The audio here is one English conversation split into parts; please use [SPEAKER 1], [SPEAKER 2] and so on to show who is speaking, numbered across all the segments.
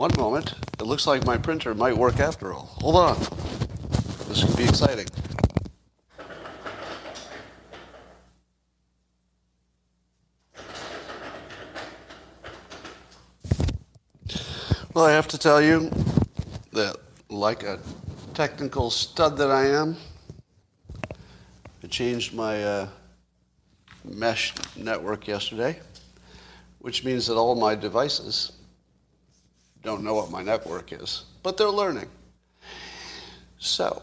[SPEAKER 1] One moment. It looks like my printer might work after all. Hold on. This could be exciting. Well, I have to tell you that, like a technical stud that I am, I changed my uh, mesh network yesterday, which means that all my devices don't know what my network is, but they're learning. So,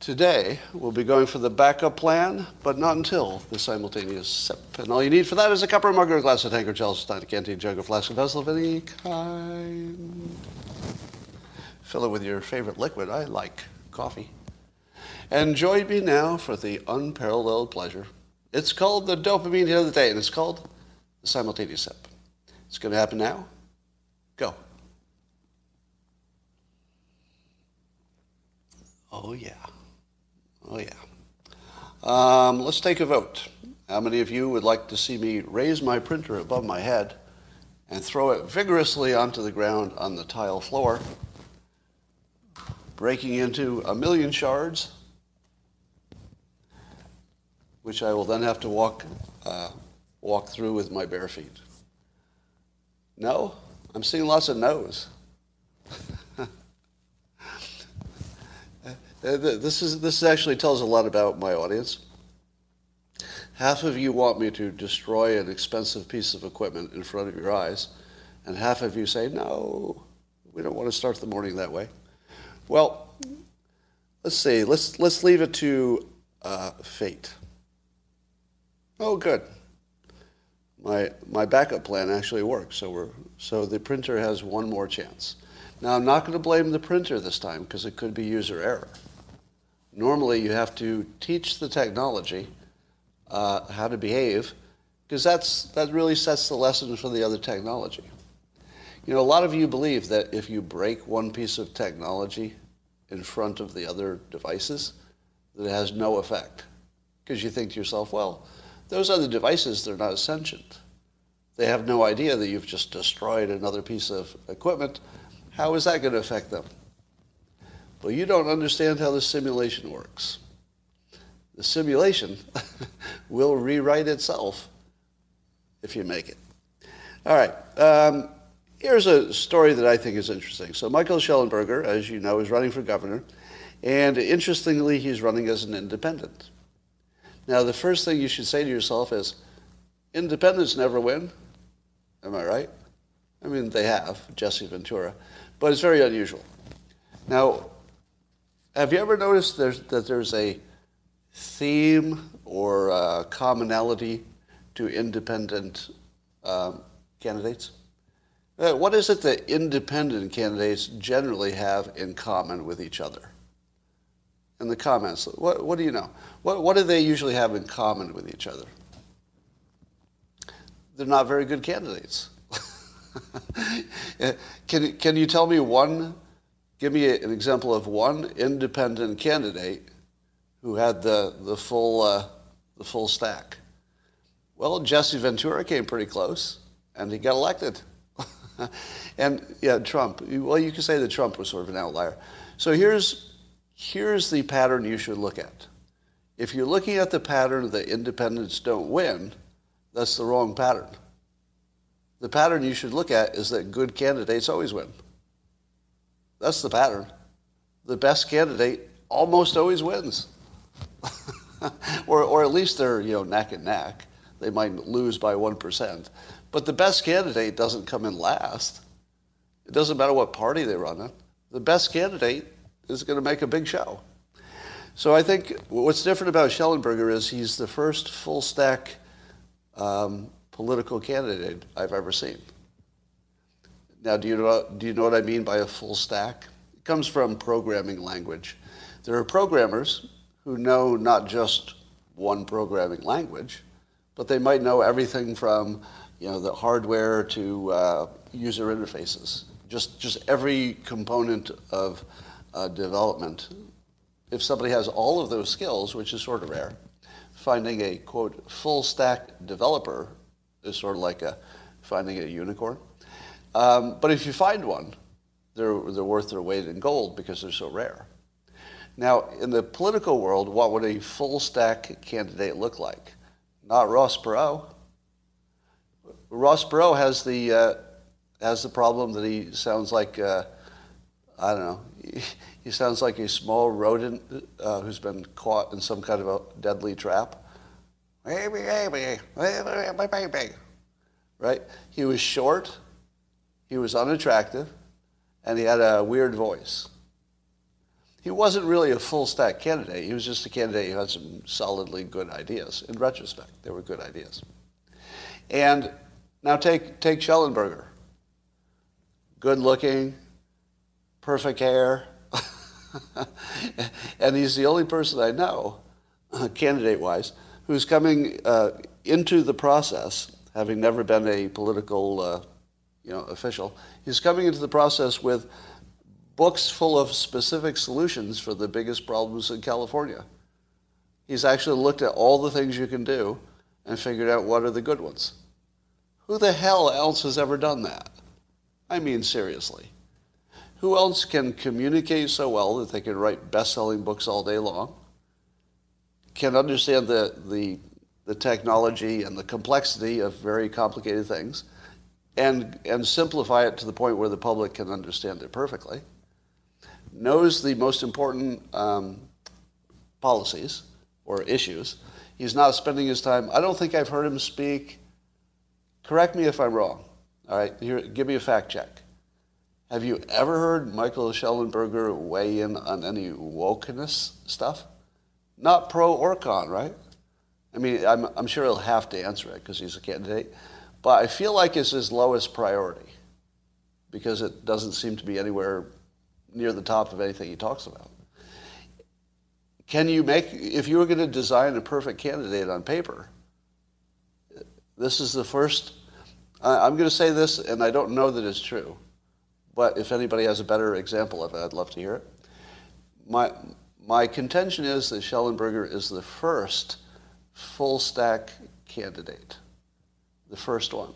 [SPEAKER 1] today we'll be going for the backup plan, but not until the simultaneous sip. And all you need for that is a cup or mug or a glass of tank or chalice, stein, canteen, jug, or flask, of vessel of any kind. Fill it with your favorite liquid. I like coffee. And join me now for the unparalleled pleasure. It's called the dopamine hit of the day, and it's called the simultaneous sip. It's going to happen now. Go. Oh, yeah. Oh, yeah. Um, let's take a vote. How many of you would like to see me raise my printer above my head and throw it vigorously onto the ground on the tile floor, breaking into a million shards, which I will then have to walk, uh, walk through with my bare feet? No? I'm seeing lots of no's. This, is, this actually tells a lot about my audience. Half of you want me to destroy an expensive piece of equipment in front of your eyes, and half of you say, no, we don't want to start the morning that way. Well, let's see. Let's, let's leave it to uh, fate. Oh, good. My, my backup plan actually works, so, we're, so the printer has one more chance. Now, I'm not going to blame the printer this time because it could be user error. Normally, you have to teach the technology uh, how to behave because that's, that really sets the lesson for the other technology. You know, a lot of you believe that if you break one piece of technology in front of the other devices, that it has no effect. Because you think to yourself, well, those other devices, they're not sentient. They have no idea that you've just destroyed another piece of equipment. How is that going to affect them? Well, you don't understand how the simulation works. The simulation will rewrite itself if you make it. All right. Um, here's a story that I think is interesting. So, Michael Shellenberger, as you know, is running for governor. And interestingly, he's running as an independent. Now, the first thing you should say to yourself is independents never win. Am I right? I mean, they have, Jesse Ventura, but it's very unusual. Now, have you ever noticed there's, that there's a theme or a commonality to independent um, candidates? Uh, what is it that independent candidates generally have in common with each other? In the comments, what, what do you know? What, what do they usually have in common with each other? They're not very good candidates. can, can you tell me one Give me an example of one independent candidate who had the, the, full, uh, the full stack. Well, Jesse Ventura came pretty close, and he got elected. and yeah, Trump. Well, you could say that Trump was sort of an outlier. So here's, here's the pattern you should look at. If you're looking at the pattern that independents don't win, that's the wrong pattern. The pattern you should look at is that good candidates always win. That's the pattern. The best candidate almost always wins. or, or at least they're, you know, neck and neck. They might lose by 1%. But the best candidate doesn't come in last. It doesn't matter what party they run in. The best candidate is going to make a big show. So I think what's different about Shellenberger is he's the first full stack um, political candidate I've ever seen. Now, do you, know, do you know what I mean by a full stack? It comes from programming language. There are programmers who know not just one programming language, but they might know everything from you know, the hardware to uh, user interfaces, just, just every component of uh, development. If somebody has all of those skills, which is sort of rare, finding a, quote, full stack developer is sort of like a, finding a unicorn. Um, but if you find one, they're, they're worth their weight in gold because they're so rare. Now, in the political world, what would a full stack candidate look like? Not Ross Perot. Ross Perot has the, uh, has the problem that he sounds like, uh, I don't know, he, he, sounds like a small rodent uh, who's been caught in some kind of a deadly trap. Right? He was short, he was unattractive, and he had a weird voice. He wasn't really a full stack candidate. He was just a candidate who had some solidly good ideas. In retrospect, they were good ideas. And now take, take Shellenberger. Good looking, perfect hair. and he's the only person I know, candidate wise, who's coming uh, into the process, having never been a political uh, you know, official, he's coming into the process with books full of specific solutions for the biggest problems in California. He's actually looked at all the things you can do and figured out what are the good ones. Who the hell else has ever done that? I mean, seriously. Who else can communicate so well that they can write best selling books all day long? Can understand the, the, the technology and the complexity of very complicated things and, and simplify it to the point where the public can understand it perfectly? Knows the most important um, policies or issues. He's not spending his time. I don't think I've heard him speak Correct me if I'm wrong. All right, here, give me a fact check. Have you ever heard Michael Shellenberger weigh in on any wokeness stuff? Not pro or con, right? I mean, I'm, I'm sure he'll have to answer it because he's a candidate. But I feel like it's his lowest priority because it doesn't seem to be anywhere near the top of anything he talks about. Can you make, if you were going to design a perfect candidate on paper, this is the first, I'm going to say this, and I don't know that it's true, but if anybody has a better example of it, I'd love to hear it. My, my contention is that Shellenberger is the first full stack candidate, the first one.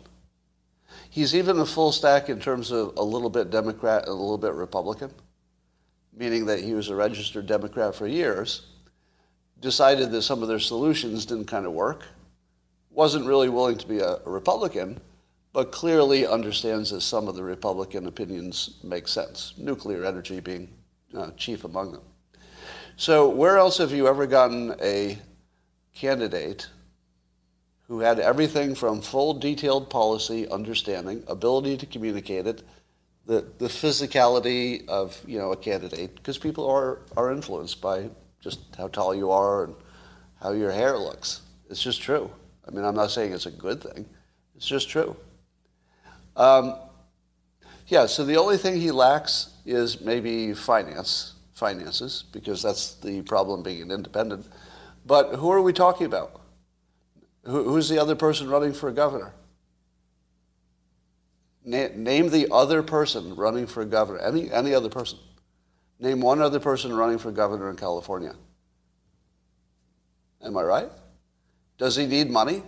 [SPEAKER 1] He's even a full stack in terms of a little bit Democrat and a little bit Republican, meaning that he was a registered Democrat for years, decided that some of their solutions didn't kind of work, wasn't really willing to be a, Republican, but clearly understands that some of the Republican opinions make sense, nuclear energy being uh, chief among them. So, where else have you ever gotten a candidate who had everything from full detailed policy understanding, ability to communicate it, the, the physicality of you know a candidate, because people are, are influenced by just how tall you are and how your hair looks. It's just true. I mean, I'm not saying it's a good thing. It's just true. Um, yeah, so the only thing he lacks is maybe finance, finances, because that's the problem being an independent. But who are we talking about? Who, who's the other person running for governor? Name the other person running for governor. Any, any other person. Name one other person running for governor in California. Am I right? Does he need money?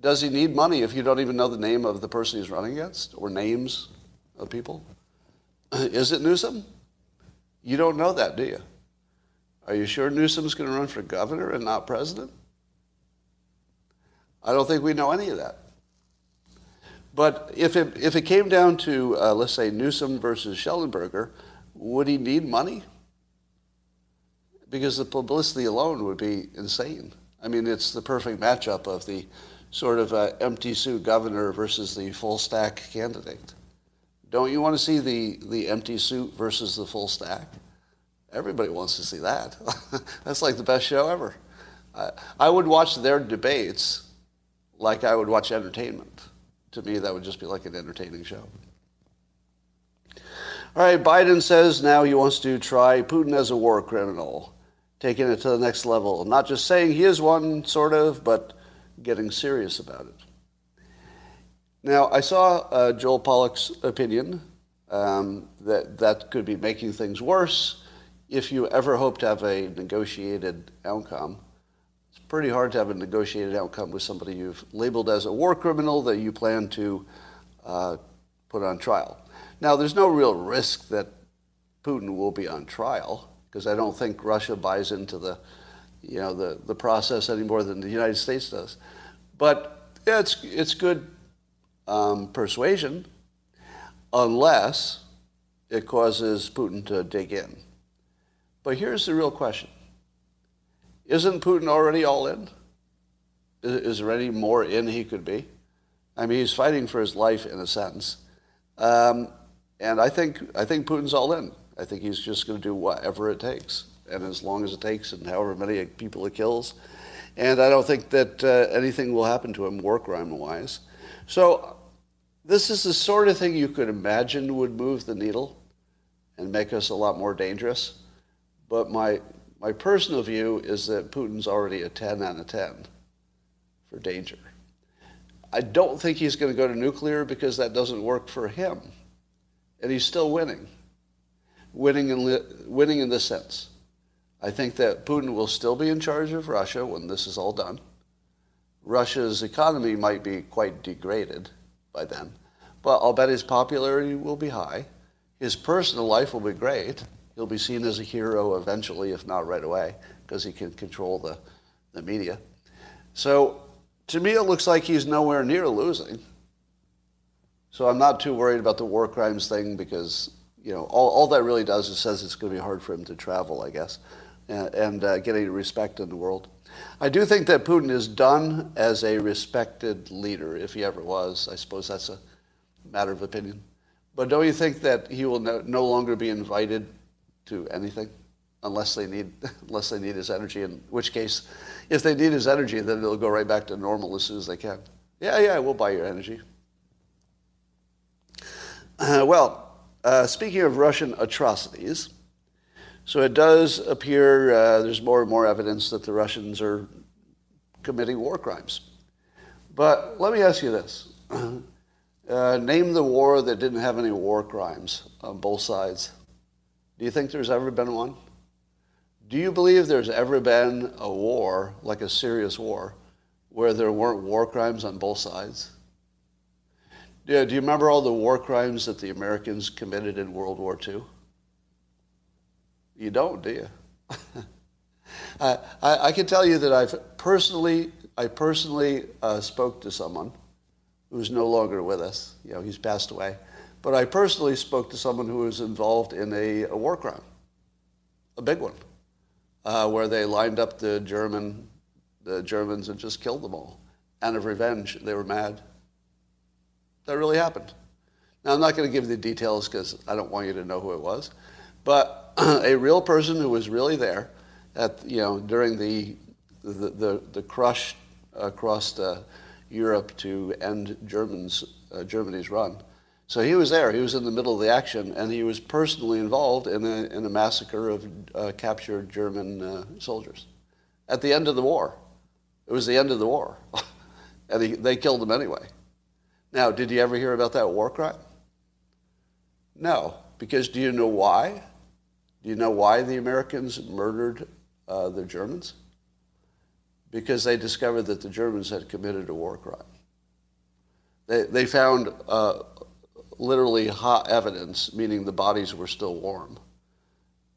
[SPEAKER 1] Does he need money if you don't even know the name of the person he's running against or names of people? Is it Newsom? You don't know that, do you? Are you sure Newsom's going to run for governor and not president? I don't think we know any of that. But if it, if it came down to, uh, let's say, Newsom versus Shellenberger, would he need money? Because the publicity alone would be insane. I mean, it's the perfect matchup of the sort of uh, empty suit governor versus the full stack candidate. Don't you want to see the, the empty suit versus the full stack? Everybody wants to see that. That's like the best show ever. I would watch their debates like I would watch entertainment. To me, that would just be like an entertaining show. All right, Biden says now he wants to try Putin as a war criminal, taking it to the next level. Not just saying he is one, sort of, but getting serious about it. Now, I saw uh, Joel Pollak's opinion um, that that could be making things worse if you ever hope to have a negotiated outcome. Pretty hard to have a negotiated outcome with somebody you've labeled as a war criminal that you plan to uh, put on trial. Now, there's no real risk that Putin will be on trial because I don't think Russia buys into the, you know, the, the process any more than the United States does. But yeah, it's, it's good um, persuasion unless it causes Putin to dig in. But here's the real question. Isn't Putin already all in? Is, is there any more in he could be? I mean, he's fighting for his life in a sense. Um, and I think, I think Putin's all in. I think he's just going to do whatever it takes, and as long as it takes, and however many people it kills. And I don't think that uh, anything will happen to him war crime wise. So this is the sort of thing you could imagine would move the needle and make us a lot more dangerous. But my, my personal view is that Putin's already a 10 out of 10 for danger. I don't think he's going to go to nuclear because that doesn't work for him. And he's still winning. Winning in, li- winning in this sense. I think that Putin will still be in charge of Russia when this is all done. Russia's economy might be quite degraded by then, but I'll bet his popularity will be high. His personal life will be great. He'll be seen as a hero eventually, if not right away, because he can control the, the media. So to me, it looks like he's nowhere near losing. So I'm not too worried about the war crimes thing because, you know, all, all that really does is says it's going to be hard for him to travel, I guess, and, and uh, get any respect in the world. I do think that Putin is done as a respected leader, if he ever was. I suppose that's a matter of opinion. But don't you think that he will no, no longer be invited to anything unless they need unless they need his energy? In which case, if they need his energy, then it'll go right back to normal as soon as they can. Yeah, yeah, we'll buy your energy. Uh, well, uh, speaking of Russian atrocities, so it does appear uh, there's more and more evidence that the Russians are committing war crimes. But let me ask you this. Uh, name the war that didn't have any war crimes on both sides. Do you think there's ever been one? Do you believe there's ever been a war, like a serious war, where there weren't war crimes on both sides? Yeah, do you remember all the war crimes that the Americans committed in World War II? You don't, do you? I, I, I, can tell you that I've personally, I personally uh, spoke to someone who's no longer with us. You know, he's passed away. But I personally spoke to someone who was involved in a, a war crime, a big one, uh, where they lined up the German, the Germans and just killed them all. Out of revenge, they were mad. That really happened. Now, I'm not going to give you the details because I don't want you to know who it was. But a real person who was really there at, you know, during the, the, the, the crush across the, Europe to end Germans, uh, Germany's run. So he was there. He was in the middle of the action, and he was personally involved in a, in a massacre of uh, captured German uh, soldiers at the end of the war. It was the end of the war, and he, they killed him anyway. Now, did you ever hear about that war crime? No, because do you know why? Do you know why the Americans murdered uh, the Germans? because they discovered that the Germans had committed a war crime. They, they found uh, literally hot evidence, meaning the bodies were still warm.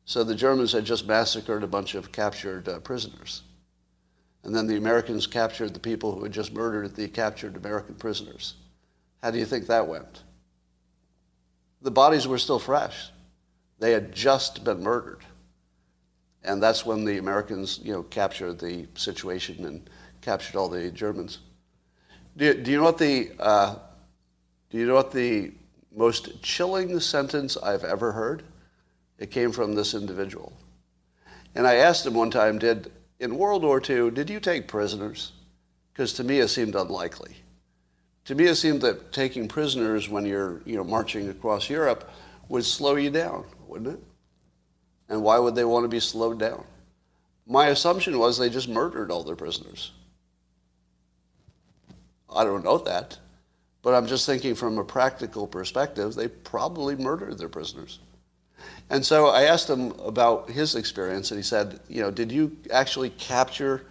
[SPEAKER 1] So the Germans had just massacred a bunch of captured uh, prisoners. And then the Americans captured the people who had just murdered the captured American prisoners. How do you think that went? The bodies were still fresh. They had just been murdered. And that's when the Americans, you know, captured the situation and captured all the Germans. Do, do you know what the uh, do you know what the most chilling sentence I've ever heard? It came from this individual. And I asked him one time, did in World War II, did you take prisoners? Because to me it seemed unlikely. To me it seemed that taking prisoners when you're you know marching across Europe would slow you down, wouldn't it? And why would they want to be slowed down? My assumption was they just murdered all their prisoners. I don't know that, but I'm just thinking from a practical perspective, they probably murdered their prisoners. And so I asked him about his experience, and he said, you know, did you actually capture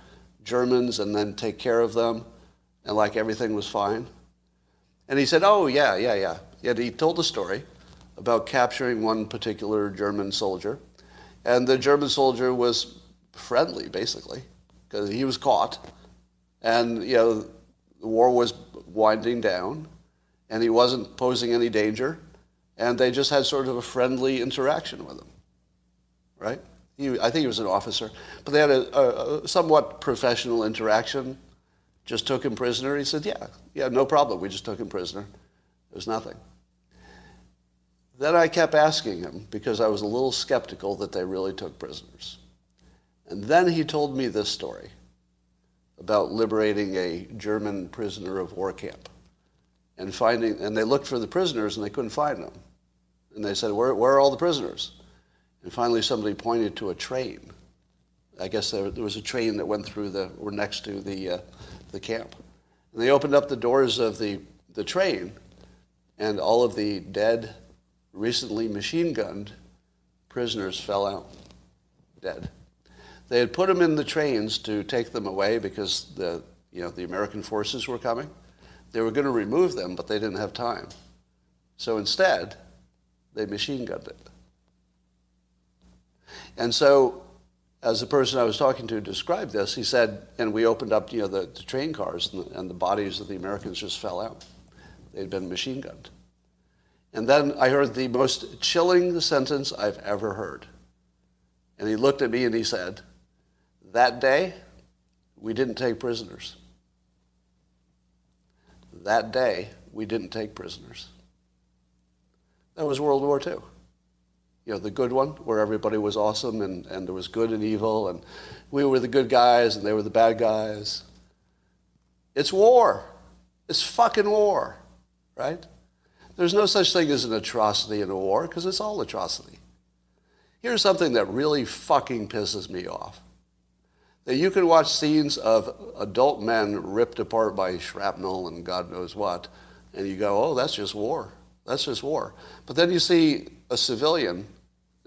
[SPEAKER 1] Germans and then take care of them, and like everything was fine? And he said, oh, yeah, yeah, yeah. Yet he told the story about capturing one particular German soldier, and the German soldier was friendly, basically, because he was caught, and, you know, the war was winding down, and he wasn't posing any danger, and they just had sort of a friendly interaction with him, right? He, I think he was an officer, but they had a, a, a somewhat professional interaction. Just took him prisoner. He said, "Yeah, yeah, no problem. We just took him prisoner. It was nothing." Then I kept asking him because I was a little skeptical that they really took prisoners. And then he told me this story about liberating a German prisoner of war camp and finding, and they looked for the prisoners and they couldn't find them. And they said, where, where are all the prisoners? And finally somebody pointed to a train. I guess there, there was a train that went through the, or next to the, uh, the camp. And they opened up the doors of the, the train and all of the dead, recently machine gunned prisoners fell out, dead. They had put them in the trains to take them away because the, you know, the American forces were coming. They were going to remove them, but they didn't have time. So instead, they machine gunned it. And so, as the person I was talking to described this, he said, and we opened up, you know, the, the train cars, and the, and the bodies of the Americans just fell out. They'd been machine gunned. And then I heard the most chilling sentence I've ever heard. And he looked at me and he said, that day, we didn't take prisoners. That day, we didn't take prisoners. That was World War II. You know, the good one, where everybody was awesome and, and there was good and evil, and we were the good guys and they were the bad guys. It's war. It's fucking war, right? There's no such thing as an atrocity in a war because it's all atrocity. Here's something that really fucking pisses me off that you can watch scenes of adult men ripped apart by shrapnel and God knows what, and you go, oh, that's just war. That's just war. But then you see a civilian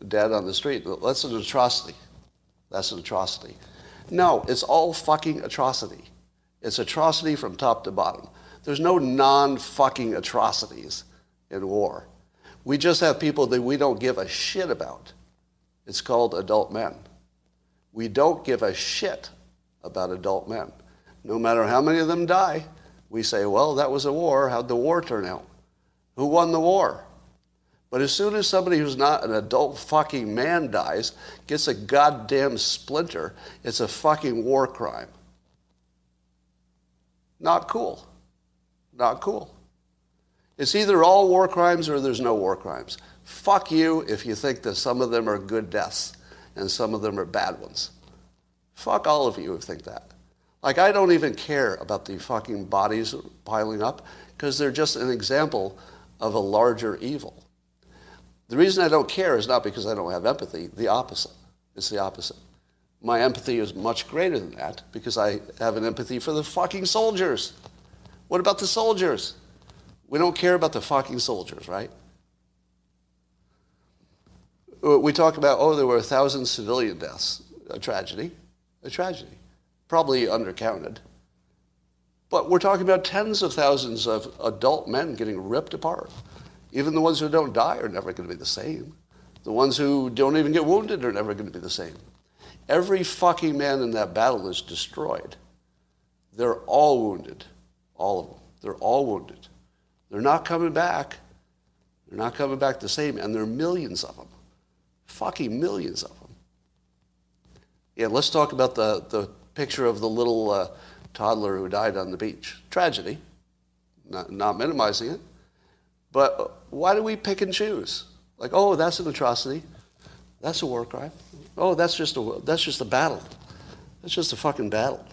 [SPEAKER 1] dead on the street. That's an atrocity. That's an atrocity. No, it's all fucking atrocity. It's atrocity from top to bottom. There's no non fucking atrocities in war. We just have people that we don't give a shit about. It's called adult men. We don't give a shit about adult men. No matter how many of them die, we say, well, that was a war. How'd the war turn out? Who won the war? But as soon as somebody who's not an adult fucking man dies, gets a goddamn splinter, it's a fucking war crime. Not cool. Not cool. It's either all war crimes or there's no war crimes. Fuck you if you think that some of them are good deaths and some of them are bad ones. Fuck all of you who think that. Like, I don't even care about the fucking bodies piling up because they're just an example of a larger evil. The reason I don't care is not because I don't have empathy, the opposite. It's the opposite. My empathy is much greater than that because I have an empathy for the fucking soldiers. What about the soldiers? We don't care about the fucking soldiers, right? We talk about, oh, there were a thousand civilian deaths, a tragedy, a tragedy, probably undercounted. But we're talking about tens of thousands of adult men getting ripped apart. Even the ones who don't die are never going to be the same. The ones who don't even get wounded are never going to be the same. Every fucking man in that battle is destroyed. They're all wounded. All of them. They're all wounded. They're not coming back. They're not coming back the same, and there are millions of them. Fucking millions of them. Yeah, let's talk about the, the picture of the little uh, toddler who died on the beach. Tragedy, not, not minimizing it. But why do we pick and choose? Like, oh, that's an atrocity. That's a war crime. Oh, that's just a, that's just a battle. That's just a fucking battle.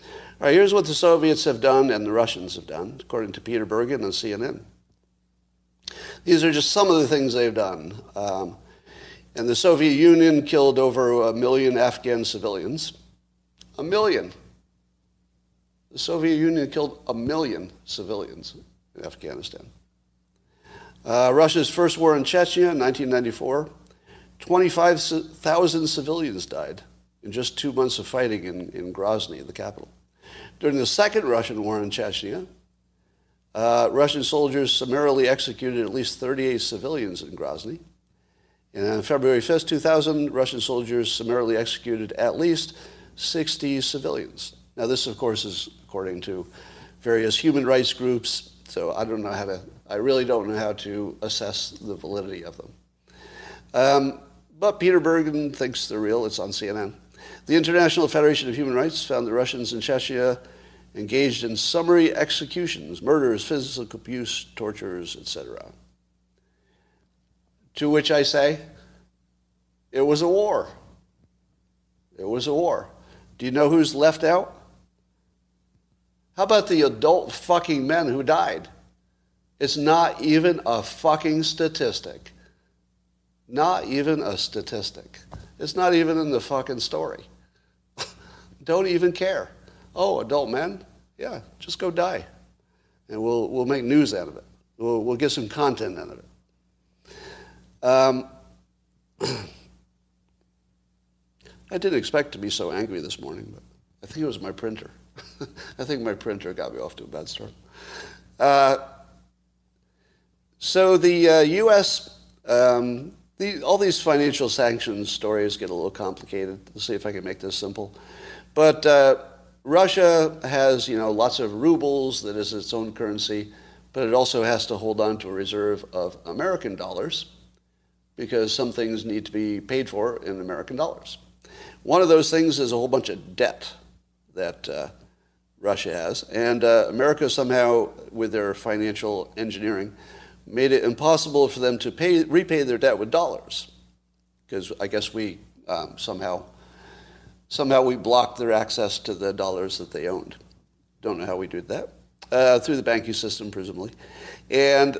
[SPEAKER 1] All right, here's what the Soviets have done and the Russians have done, according to Peter Bergen on CNN. These are just some of the things they've done. Um, and the Soviet Union killed over a million Afghan civilians. A million. The Soviet Union killed a million civilians in Afghanistan. Uh, Russia's first war in Chechnya in 1994, 25,000 civilians died in just two months of fighting in, in Grozny, the capital. During the second Russian war in Chechnya, uh, Russian soldiers summarily executed at least 38 civilians in Grozny. And on February 5th, 2000, Russian soldiers summarily executed at least 60 civilians. Now, this, of course, is according to various human rights groups, so I don't know how to, I really don't know how to assess the validity of them. Um, but Peter Bergen thinks they're real. It's on CNN. The International Federation of Human Rights found the Russians in Chechnya engaged in summary executions, murders, physical abuse, tortures, etc. To which I say, it was a war. It was a war. Do you know who's left out? How about the adult fucking men who died? It's not even a fucking statistic. Not even a statistic. It's not even in the fucking story. Don't even care. Oh, adult men? Yeah, just go die. And we'll, we'll make news out of it. We'll, we'll get some content out of it. Um, I didn't expect to be so angry this morning, but I think it was my printer. I think my printer got me off to a bad start. Uh, so the uh, U.S. Um, the, all these financial sanctions stories get a little complicated. Let's see if I can make this simple. But uh, Russia has, you know, lots of rubles that is its own currency, but it also has to hold on to a reserve of American dollars because some things need to be paid for in American dollars. One of those things is a whole bunch of debt that uh, Russia has, and uh, America somehow, with their financial engineering, made it impossible for them to pay, repay their debt with dollars, because I guess we um, somehow somehow we blocked their access to the dollars that they owned. Don't know how we did that. Uh, through the banking system, presumably. And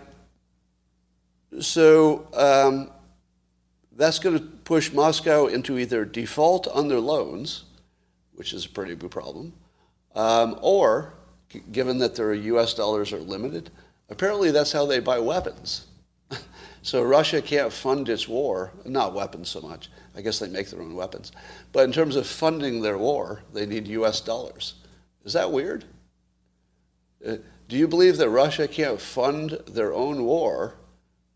[SPEAKER 1] so um, that's going to push Moscow into either default on their loans, which is a pretty big problem, um, or, given that their US dollars are limited, apparently that's how they buy weapons. so Russia can't fund its war, not weapons so much. I guess they make their own weapons. But in terms of funding their war, they need US dollars. Is that weird? Uh, do you believe that Russia can't fund their own war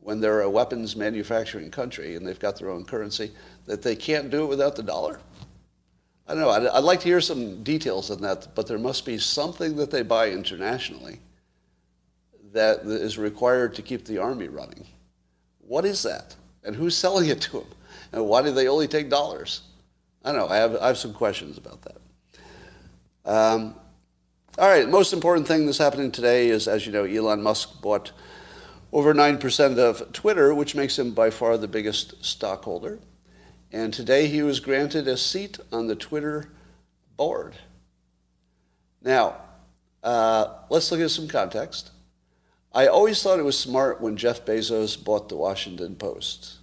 [SPEAKER 1] when they're a weapons manufacturing country and they've got their own currency, that they can't do it without the dollar? I don't know. I'd, I'd like to hear some details on that, but there must be something that they buy internationally that is required to keep the army running. What is that? And who's selling it to them? And why do they only take dollars? I don't know. I have, I have some questions about that. Um, all right, most important thing that's happening today is, as you know, Elon Musk bought over 9% of Twitter, which makes him by far the biggest stockholder. And today he was granted a seat on the Twitter board. Now, uh, let's look at some context. I always thought it was smart when Jeff Bezos bought the Washington Post.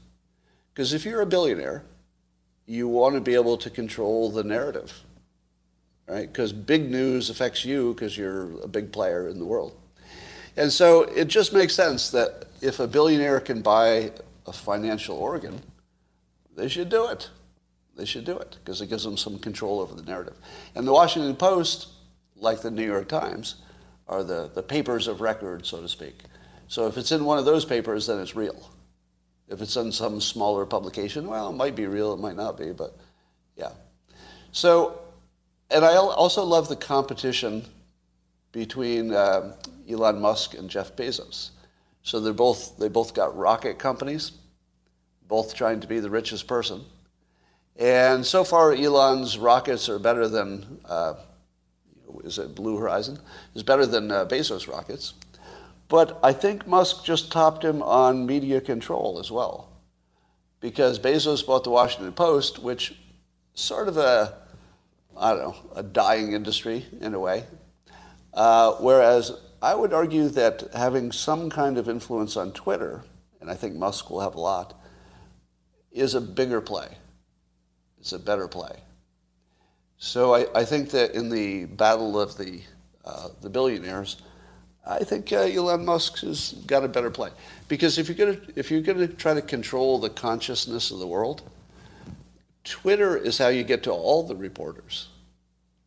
[SPEAKER 1] Because if you're a billionaire, you want to be able to control the narrative, right? Because big news affects you because you're a big player in the world. And so it just makes sense that if a billionaire can buy a financial organ, they should do it. They should do it because it gives them some control over the narrative. And the Washington Post, like the New York Times, are the, the papers of record, so to speak. So if it's in one of those papers, then it's real. If it's in some smaller publication, well, it might be real, it might not be, but yeah. So, and I also love the competition between uh, Elon Musk and Jeff Bezos. So they're both, they both got rocket companies, both trying to be the richest person. And so far, Elon's rockets are better than, uh, is it Blue Horizon? Is better than uh, Bezos' rockets. But I think Musk just topped him on media control as well. Because Bezos bought the Washington Post, which sort of a, I don't know, a dying industry in a way. Uh, whereas I would argue that having some kind of influence on Twitter and I think Musk will have a lot, is a bigger play. It's a better play. So I, I think that in the battle of the, uh, the billionaires, I think uh, Elon Musk has got a better play. Because if you're to if you're going to try to control the consciousness of the world, Twitter is how you get to all the reporters.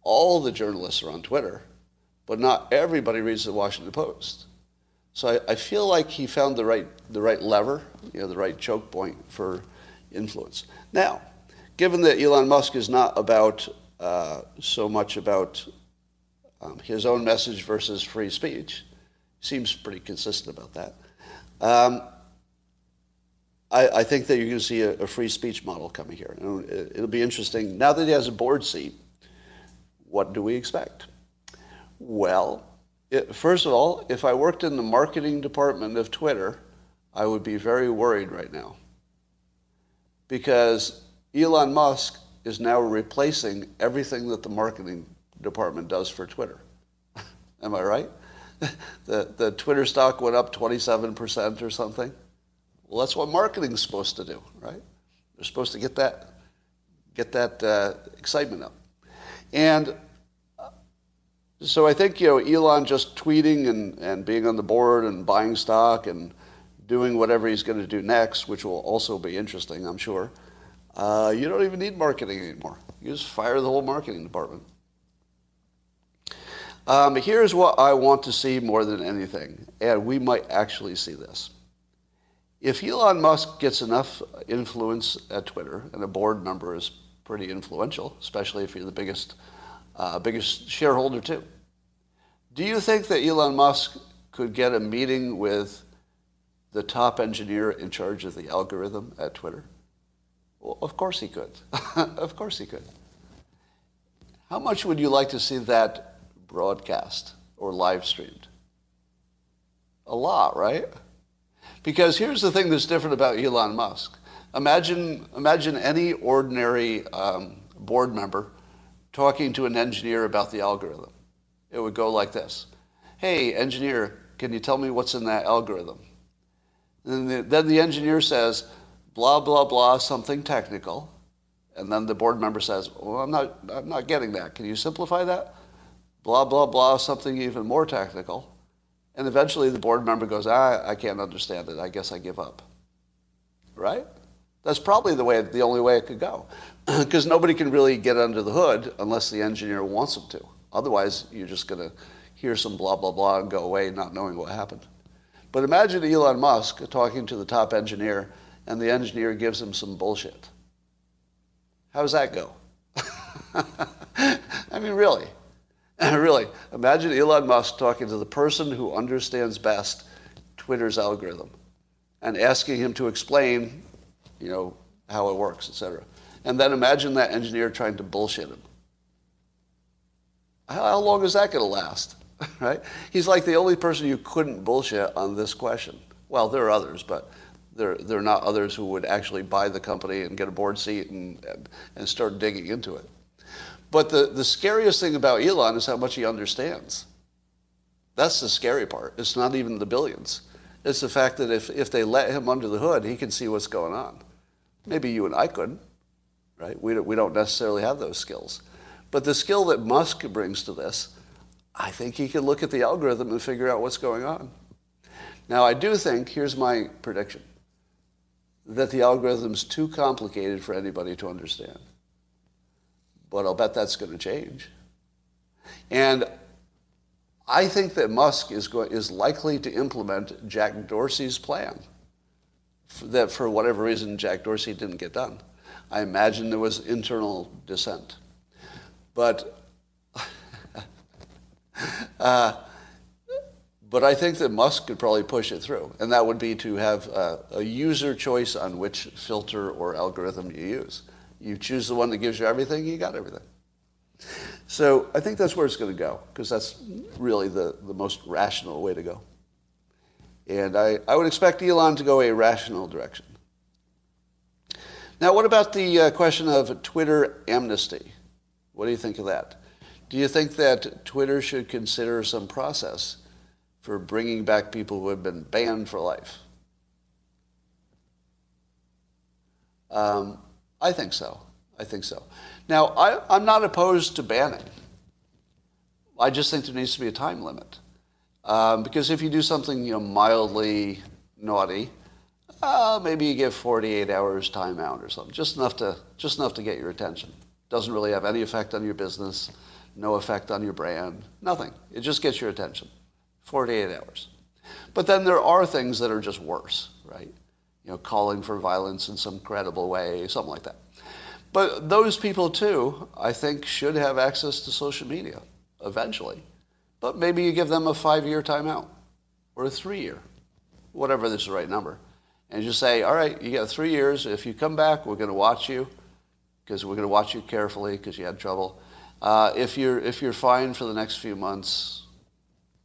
[SPEAKER 1] All the journalists are on Twitter, but not everybody reads the Washington Post. So I, I feel like he found the right the right lever, you know, the right choke point for influence. Now, given that Elon Musk is not about uh, so much about um, his own message versus free speech, seems pretty consistent about that. Um, I, I, think that you're going to see a, a, free speech model coming here. It'll be interesting. Now that he has a board seat, what do we expect? Well, it, first of all, if I worked in the marketing department of Twitter, I would be very worried right now. Because Elon Musk is now replacing everything that the marketing department does for Twitter. Am I right? the, the Twitter stock went up 27% or something. Well, that's what marketing is supposed to do, right? They're supposed to get that, get that uh, excitement up. And so I think, you know, Elon just tweeting and, and being on the board and buying stock and doing whatever he's going to do next, which will also be interesting, I'm sure. Uh, you don't even need marketing anymore. You just fire the whole marketing department. Um, here's what I want to see more than anything, and we might actually see this. If Elon Musk gets enough influence at Twitter, and a board member is pretty influential, especially if you're the biggest, uh, biggest shareholder too, do you think that Elon Musk could get a meeting with the top engineer in charge of the algorithm at Twitter? Well, of course he could. of course he could. How much would you like to see that broadcast or live streamed? A lot, right? Because here's the thing that's different about Elon Musk. Imagine, imagine any ordinary um, board member talking to an engineer about the algorithm. It would go like this Hey, engineer, can you tell me what's in that algorithm? And the, then the engineer says, blah, blah, blah, something technical. And then the board member says, Well, I'm not, I'm not getting that. Can you simplify that? blah, blah, blah, something even more technical. And eventually the board member goes, ah, I can't understand it. I guess I give up. Right? That's probably the way, the only way it could go. Because nobody can really get under the hood unless the engineer wants them to. Otherwise, you're just going to hear some blah, blah, blah and go away not knowing what happened. But imagine Elon Musk talking to the top engineer and the engineer gives him some bullshit. How does that go? I mean, really. really, imagine Elon Musk talking to the person who understands best Twitter's algorithm and asking him to explain, you know, how it works, etc. And then imagine that engineer trying to bullshit him. How long is that going to last? right? He's like the only person you couldn't bullshit on this question. Well, there are others, but there, there are not others who would actually buy the company and get a board seat and, and start digging into it. But the, the scariest thing about Elon is how much he understands. That's the scary part. It's not even the billions. It's the fact that if, if they let him under the hood, he can see what's going on. Maybe you and I couldn't, right? We don't, we don't necessarily have those skills. But the skill that Musk brings to this, I think he can look at the algorithm and figure out what's going on. Now, I do think, here's my prediction, that the algorithm's too complicated for anybody to understand but I'll bet that's going to change. And I think that Musk is, is likely to implement Jack Dorsey's plan. That for whatever reason, Jack Dorsey didn't get done. I imagine there was internal dissent. But, uh, but I think that Musk could probably push it through, and that would be to have a, a user choice on which filter or algorithm you use. You choose the one that gives you everything, you got everything. So I think that's where it's going to go, because that's really the, the most rational way to go. And I, I would expect Elon to go a rational direction. Now, what about the uh, question of Twitter amnesty? What do you think of that? Do you think that Twitter should consider some process for bringing back people who have been banned for life? Um, I think so. I think so. Now, I, I'm not opposed to banning. I just think there needs to be a time limit. Um, because if you do something you know, mildly naughty, uh, maybe you give 48 hours timeout or something, just enough to just enough to get your attention. Doesn't really have any effect on your business, no effect on your brand, nothing. It just gets your attention. 48 hours. But then there are things that are just worse, right? You know, calling for violence in some credible way, something like that. But those people too, I think, should have access to social media eventually. But maybe you give them a five-year timeout or a three-year, whatever is the right number and just say, all right, you got three years. If you come back, we're going to watch you because we're going to watch you carefully because you had trouble. Uh, if you're if you're fine for the next few months,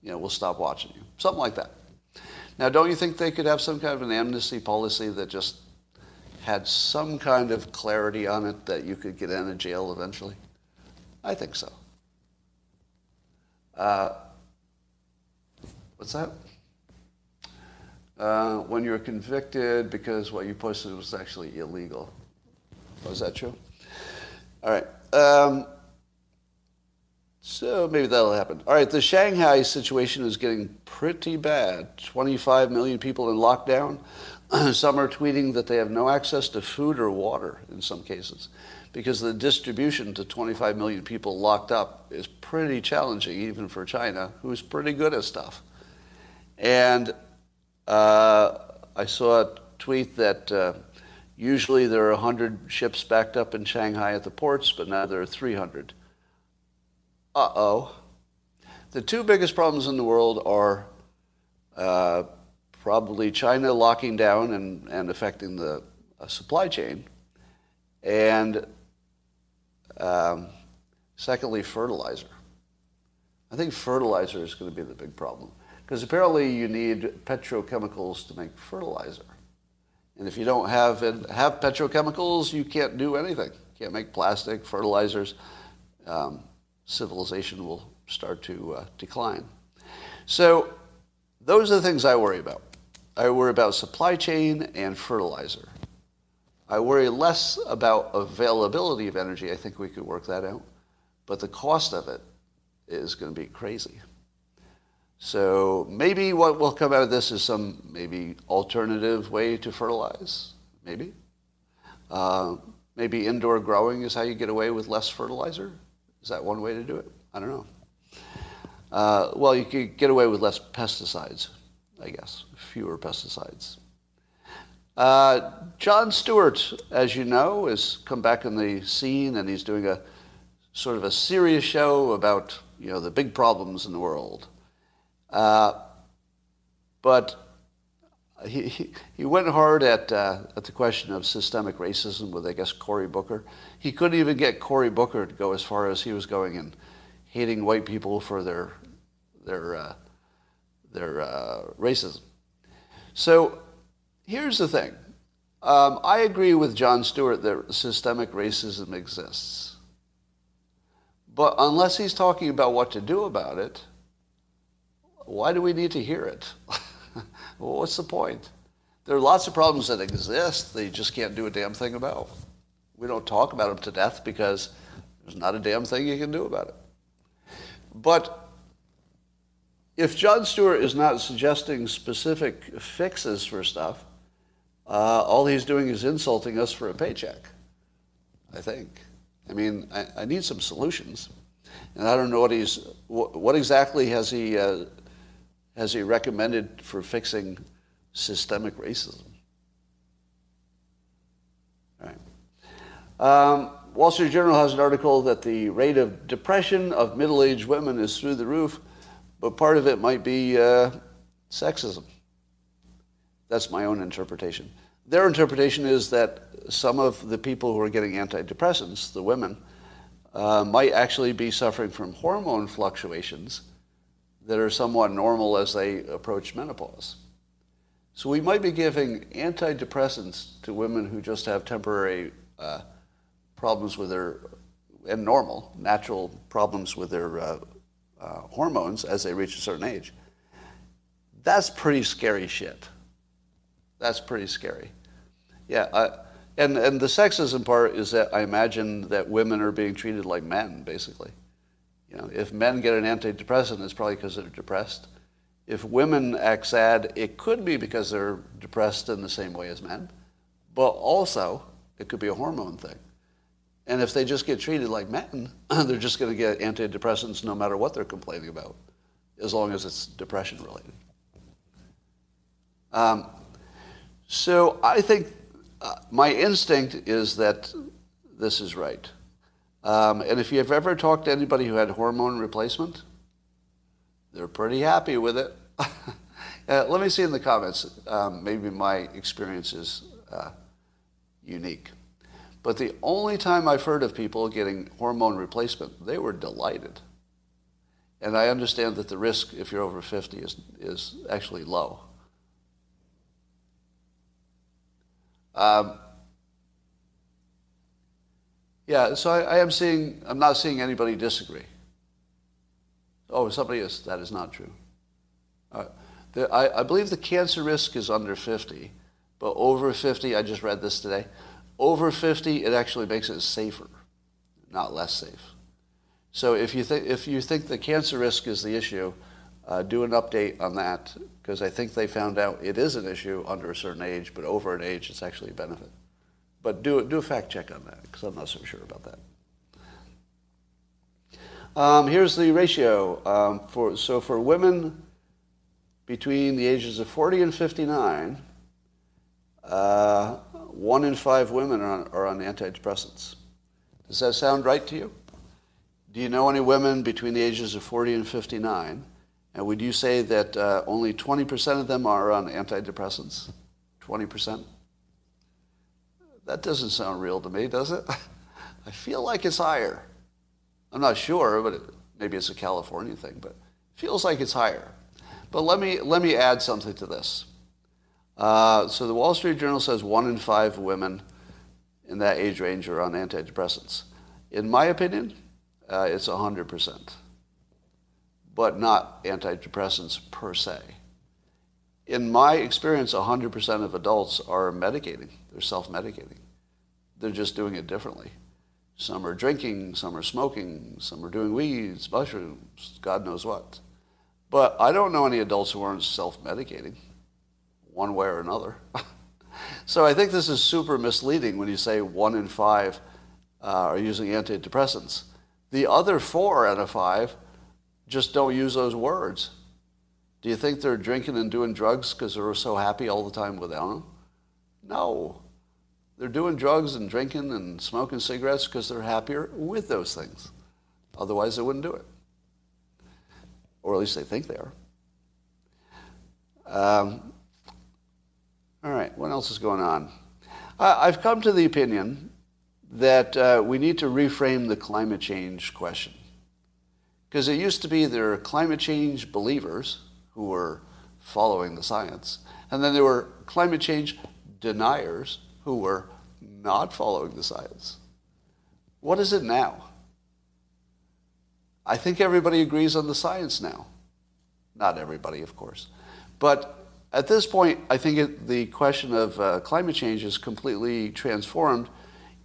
[SPEAKER 1] you know, we'll stop watching you. Something like that. Now, don't you think they could have some kind of an amnesty policy that just had some kind of clarity on it that you could get out of jail eventually? I think so. Uh, what's that? Uh, when you're convicted because what you posted was actually illegal. Was that true? All right. Um, so maybe that'll happen. All right, the Shanghai situation is getting pretty bad. 25 million people in lockdown. some are tweeting that they have no access to food or water in some cases because the distribution to 25 million people locked up is pretty challenging, even for China, who's pretty good at stuff. And uh, I saw a tweet that uh, usually there are 100 ships backed up in Shanghai at the ports, but now there are 300. Uh oh. The two biggest problems in the world are uh, probably China locking down and, and affecting the uh, supply chain, and um, secondly, fertilizer. I think fertilizer is going to be the big problem. Because apparently you need petrochemicals to make fertilizer. And if you don't have, have petrochemicals, you can't do anything. You can't make plastic, fertilizers. Um, civilization will start to uh, decline. So those are the things I worry about. I worry about supply chain and fertilizer. I worry less about availability of energy. I think we could work that out. But the cost of it is going to be crazy. So maybe what will come out of this is some maybe alternative way to fertilize. Maybe. Uh, maybe indoor growing is how you get away with less fertilizer. Is that one way to do it? I don't know. Uh, well, you could get away with less pesticides, I guess, fewer pesticides. Uh, Jon Stewart, as you know, has come back in the scene and he's doing a sort of a serious show about you know the big problems in the world. Uh, but he, he, he, went hard at, uh, at the question of systemic racism with, I guess, Cory Booker. He couldn't even get Cory Booker to go as far as he was going in hating white people for their, their, uh, their uh, racism. So here's the thing. Um, I agree with Jon Stewart that systemic racism exists. But unless he's talking about what to do about it, why do we need to hear it? well, what's the point? There are lots of problems that exist that you just can't do a damn thing about. We don't talk about them to death because there's not a damn thing you can do about it. But if Jon Stewart is not suggesting specific fixes for stuff, uh, all he's doing is insulting us for a paycheck, I think. I mean, I, I need some solutions. And I don't know what he's, what, what exactly has he uh, has he recommended for fixing systemic racism? Um, Wall Street Journal has an article that the rate of depression of middle-aged women is through the roof, but part of it might be uh, sexism. That's my own interpretation. Their interpretation is that some of the people who are getting antidepressants, the women, uh, might actually be suffering from hormone fluctuations that are somewhat normal as they approach menopause. So we might be giving antidepressants to women who just have temporary uh, problems with their, and normal, natural problems with their uh, uh, hormones as they reach a certain age. That's pretty scary shit. That's pretty scary. Yeah, And, and the sexism part is that I imagine that women are being treated like men, basically. You know, if men get an antidepressant, it's probably because they're depressed. If women act sad, it could be because they're depressed in the same way as men, but also it could be a hormone thing. And if they just get treated like men, they're just going to get antidepressants no matter what they're complaining about, as long as it's depression related. Um, so I think uh, my instinct is that this is right. Um, and if you've ever talked to anybody who had hormone replacement, they're pretty happy with it. uh, let me see in the comments. Um, maybe my experience is uh, unique. But the only time I've heard of people getting hormone replacement, they were delighted. And I understand that the risk, if you're over 50, is, is actually low. Um, yeah, so I, I, am seeing, I'm not seeing anybody disagree. Oh, somebody is, that is not true. Uh, I, I believe the cancer risk is under 50, but over 50, I just read this today, over 50, it actually makes it safer, not less safe. So if you, th- if you think the cancer risk is the issue, uh, do an update on that because I think they found out it is an issue under a certain age, but over an age, it's actually a benefit. But do, do a fact check on that because I'm not so sure about that. Um, here's the ratio. Um, for, so for women between the ages of 40 and 59, uh, one in five women are on, are on antidepressants. Does that sound right to you? Do you know any women between the ages of 40 and 59 and would you say that uh, only 20% of them are on antidepressants? 20%? That doesn't sound real to me, does it? I feel like it's higher. I'm not sure, but it, maybe it's a California thing, but it feels like it's higher. But let me, let me add something to this. Uh, so the Wall Street Journal says one in five women in that age range are on antidepressants. In my opinion, uh, it's 100% but not antidepressants per se. In my experience, 100% of adults are medicating. They're self-medicating. They're just doing it differently. Some are drinking, some are smoking, some are doing weeds, mushrooms, God knows what. But I don't know any adults who aren't self-medicating, one way or another. so I think this is super misleading when you say one in five uh, are using antidepressants. The other four out of five just don't use those words. Do you think they're drinking and doing drugs because they're so happy all the time without them? No. They're doing drugs and drinking and smoking cigarettes because they're happier with those things. Otherwise, they wouldn't do it. Or at least they think they are. Um, all right, what else is going on? I, I've come to the opinion that uh, we need to reframe the climate change question. Because it used to be there were climate change believers who were following the science, and then there were climate change deniers who were not following the science. What is it now? I think everybody agrees on the science now. Not everybody, of course. But at this point, I think it, the question of uh, climate change is completely transformed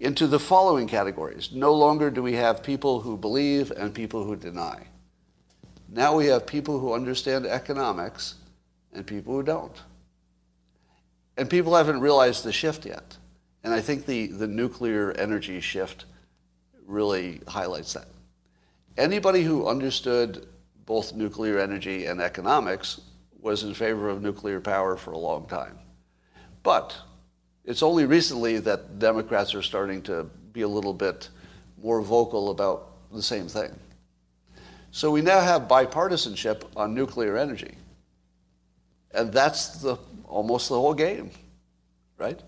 [SPEAKER 1] into the following categories. No longer do we have people who believe and people who deny. Now we have people who understand economics and people who don't. And people haven't realized the shift yet. And I think the, the nuclear energy shift really highlights that. Anybody who understood both nuclear energy and economics was in favor of nuclear power for a long time. But it's only recently that Democrats are starting to be a little bit more vocal about the same thing. So we now have bipartisanship on nuclear energy. And that's the, almost the whole game, right?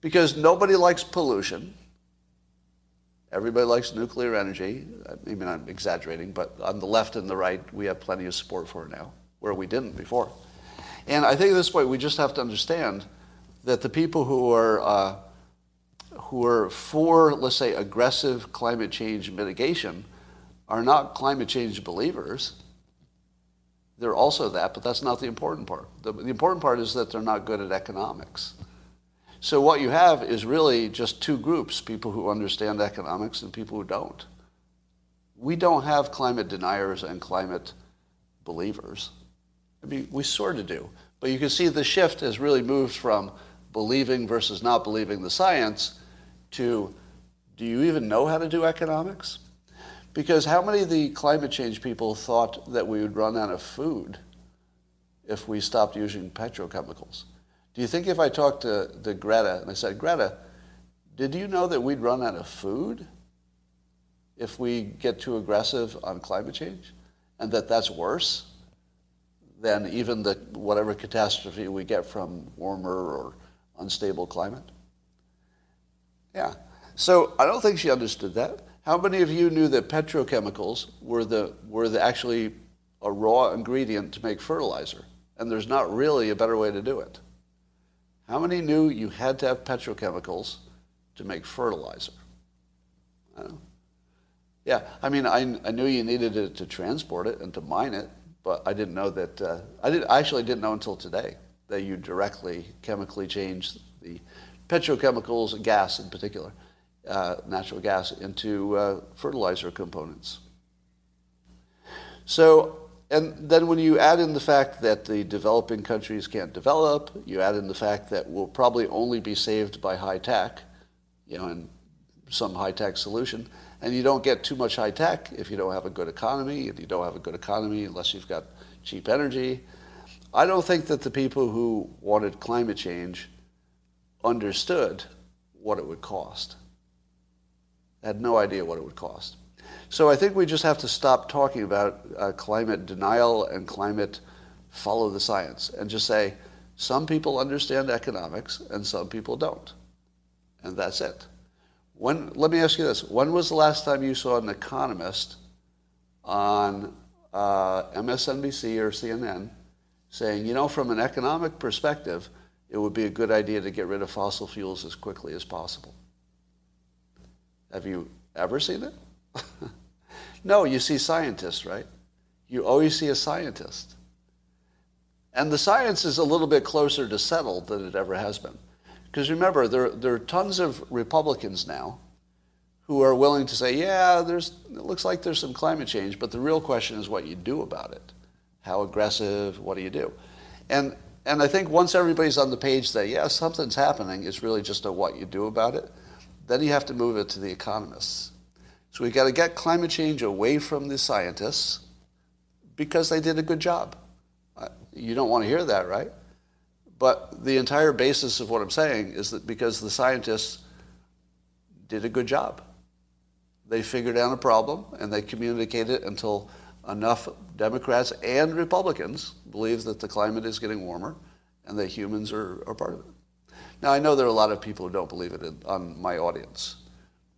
[SPEAKER 1] Because nobody likes pollution. Everybody likes nuclear energy. I mean, I'm exaggerating, but on the left and the right, we have plenty of support for it now, where we didn't before. And I think at this point, we just have to understand that the people who are uh, who are for, let's say, aggressive climate change mitigation are not climate change believers. They're also that, but that's not the important part. The, the important part is that they're not good at economics. So what you have is really just two groups, people who understand economics and people who don't. We don't have climate deniers and climate believers. I mean, we sort of do. But you can see the shift has really moved from believing versus not believing the science to do you even know how to do economics? Because how many of the climate change people thought that we would run out of food if we stopped using petrochemicals? Do you think if I talked to, to Greta and I said, Greta, did you know that we'd run out of food if we get too aggressive on climate change? And that that's worse than even the whatever catastrophe we get from warmer or unstable climate? Yeah. So I don't think she understood that. How many of you knew that petrochemicals were the were the actually a raw ingredient to make fertilizer, and there's not really a better way to do it? How many knew you had to have petrochemicals to make fertilizer? I. Yeah, I mean, I, I knew you needed it to transport it and to mine it, but I didn't know that. Uh, I did. I actually didn't know until today that you directly chemically change the petrochemicals, gas in particular, uh, natural gas, into uh, fertilizer components. So, and then when you add in the fact that the developing countries can't develop, you add in the fact that we'll probably only be saved by high tech, you know, and some high tech solution, and you don't get too much high tech if you don't have a good economy, and you don't have a good economy unless you've got cheap energy. I don't think that the people who wanted climate change understood what it would cost. Had no idea what it would cost. So I think we just have to stop talking about uh, climate denial and climate follow the science and just say some people understand economics and some people don't. And that's it. When, let me ask you this. When was the last time you saw an economist on uh, MSNBC or CNN saying, you know, from an economic perspective, it would be a good idea to get rid of fossil fuels as quickly as possible. Have you ever seen it? no, you see scientists, right? You always see a scientist. And the science is a little bit closer to settled than it ever has been. Because remember, there, there are tons of Republicans now who are willing to say, yeah, there's, it looks like there's some climate change, but the real question is what you do about it. How aggressive, what do you do? And and I think once everybody's on the page that, yeah, something's happening, it's really just a what you do about it, then you have to move it to the economists. So we've got to get climate change away from the scientists because they did a good job. Uh, you don't want to hear that, right? But the entire basis of what I'm saying is that because the scientists did a good job. They figured out a problem and they communicated it until enough Democrats and Republicans believe that the climate is getting warmer and that humans are, are part of it. Now, I know there are a lot of people who don't believe it in, on my audience,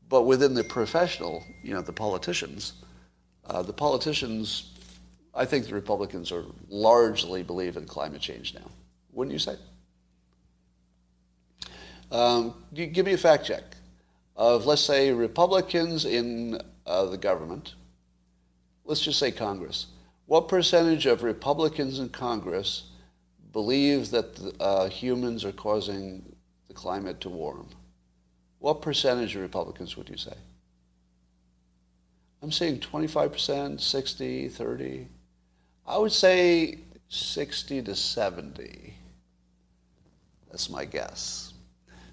[SPEAKER 1] but within the professional, you know, the politicians, uh, the politicians, I think the Republicans are largely believe in climate change now. Wouldn't you say? Um, give me a fact check of, let's say, Republicans in uh, the government let's just say Congress. What percentage of Republicans in Congress believe that uh, humans are causing the climate to warm? What percentage of Republicans would you say? I'm saying 25%, 60, 30. I would say 60 to 70. That's my guess.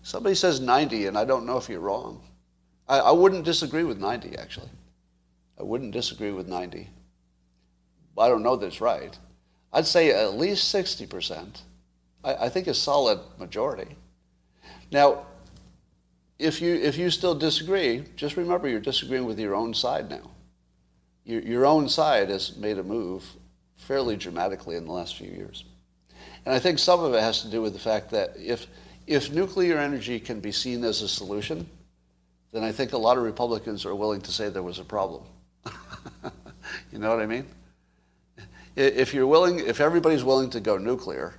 [SPEAKER 1] Somebody says 90, and I don't know if you're wrong. I, I wouldn't disagree with 90, actually. I wouldn't disagree with 90. I don't know that's right. I'd say at least 60%. I, I think a solid majority. Now, if you, if you still disagree, just remember you're disagreeing with your own side now. Your, your own side has made a move fairly dramatically in the last few years. And I think some of it has to do with the fact that if, if nuclear energy can be seen as a solution, then I think a lot of Republicans are willing to say there was a problem. you know what I mean? If you're willing, if everybody's willing to go nuclear,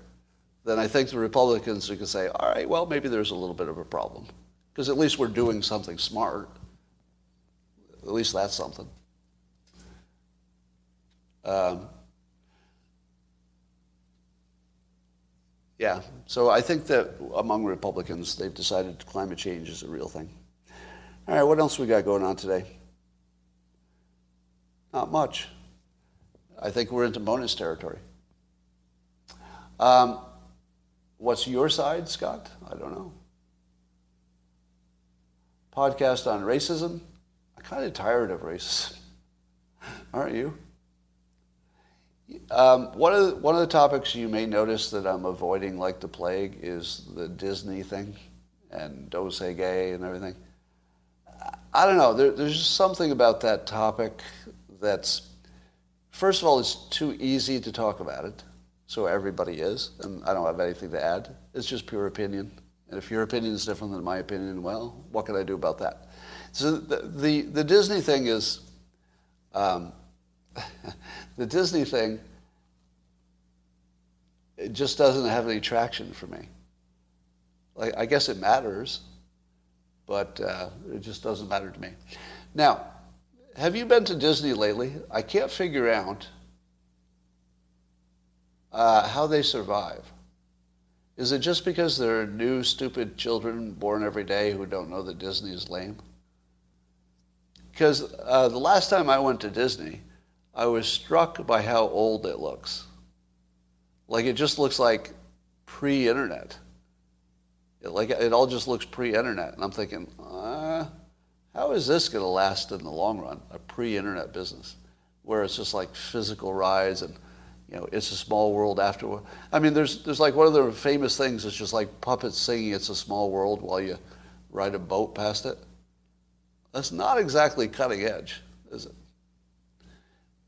[SPEAKER 1] then I think the Republicans can say, all right, well, maybe there's a little bit of a problem. Because at least we're doing something smart. At least that's something. Um, Yeah. So I think that among Republicans, they've decided climate change is a real thing. All right, what else we got going on today? Not much. I think we're into bonus territory. Um, what's your side, Scott? I don't know. Podcast on racism. I'm kind of tired of racism. Aren't you? Um, one of the, one of the topics you may notice that I'm avoiding like the plague is the Disney thing and Don't Say Gay and everything. I don't know. There, there's just something about that topic that's, first of all, it's too easy to talk about it. So everybody is, and I don't have anything to add. It's just pure opinion. And if your opinion is different than my opinion, well, what can I do about that? So the, the, the Disney thing is, um, the Disney thing, it just doesn't have any traction for me. Like, I guess it matters, but uh, it just doesn't matter to me. Now, have you been to Disney lately? I can't figure out uh, how they survive. Is it just because there are new, stupid children born every day who don't know that Disney is lame? Because uh, the last time I went to Disney, I was struck by how old it looks. Like it just looks like pre-internet. It, like it all just looks pre-internet, and I'm thinking, uh, how is this going to last in the long run? A pre-internet business, where it's just like physical rides and you know, it's a small world afterward. I mean, there's, there's like one of the famous things is just like puppets singing It's a Small World while you ride a boat past it. That's not exactly cutting edge, is it?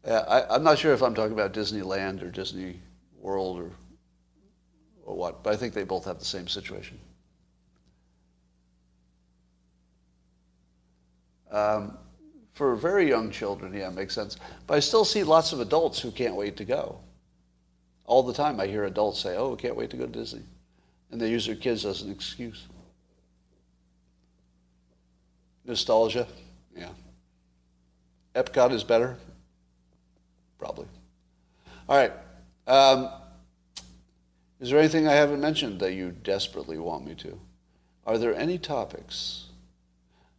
[SPEAKER 1] I, I'm not sure if I'm talking about Disneyland or Disney World or, or what, but I think they both have the same situation. Um, for very young children, yeah, it makes sense. But I still see lots of adults who can't wait to go. All the time I hear adults say, oh, can't wait to go to Disney. And they use their kids as an excuse. Nostalgia, yeah. Epcot is better? Probably. All right. Um, is there anything I haven't mentioned that you desperately want me to? Are there any topics?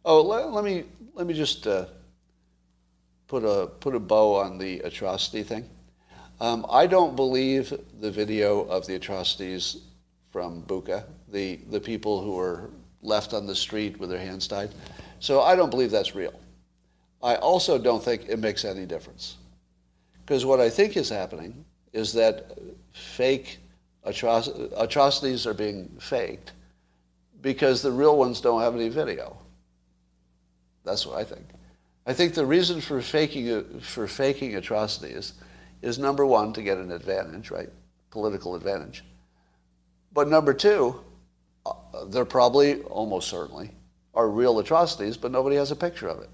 [SPEAKER 1] Oh, let, let me let me just uh, put a put a bow on the atrocity thing. Um, I don't believe the video of the atrocities from Bucha, the, the people who were left on the street with their hands tied. So I don't believe that's real. I also don't think it makes any difference. Because what I think is happening is that fake atroc- atrocities are being faked because the real ones don't have any video. That's what I think. I think the reason for faking, for faking atrocities is number one, to get an advantage, right? Political advantage. But number two, uh, there probably, almost certainly, are real atrocities, but nobody has a picture of it.